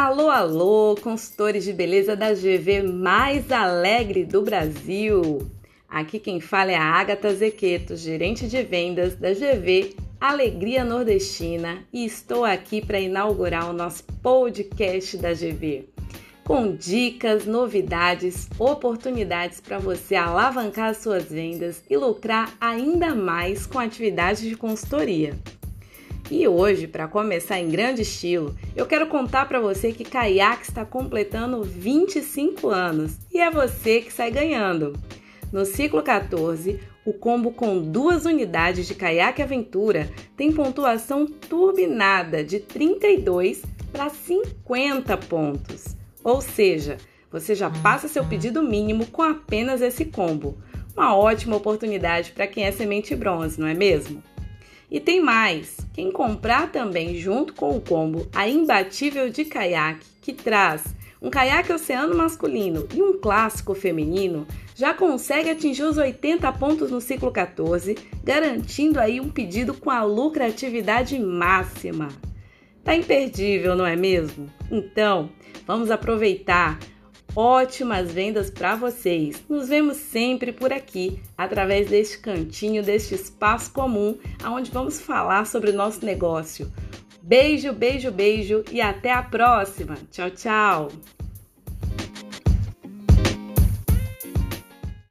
Alô, alô, consultores de beleza da GV mais alegre do Brasil. Aqui quem fala é a Agatha Zequeto, gerente de vendas da GV Alegria Nordestina, e estou aqui para inaugurar o nosso podcast da GV, com dicas, novidades, oportunidades para você alavancar as suas vendas e lucrar ainda mais com atividades de consultoria. E hoje, para começar em grande estilo, eu quero contar para você que Kayak está completando 25 anos e é você que sai ganhando. No ciclo 14, o combo com duas unidades de Kayak Aventura tem pontuação turbinada de 32 para 50 pontos. Ou seja, você já passa seu pedido mínimo com apenas esse combo. Uma ótima oportunidade para quem é semente bronze, não é mesmo? E tem mais! Quem comprar também junto com o combo a imbatível de caiaque, que traz um caiaque oceano masculino e um clássico feminino, já consegue atingir os 80 pontos no ciclo 14, garantindo aí um pedido com a lucratividade máxima. Tá imperdível, não é mesmo? Então, vamos aproveitar ótimas vendas para vocês. Nos vemos sempre por aqui, através deste cantinho, deste espaço comum, onde vamos falar sobre o nosso negócio. Beijo, beijo, beijo e até a próxima. Tchau, tchau.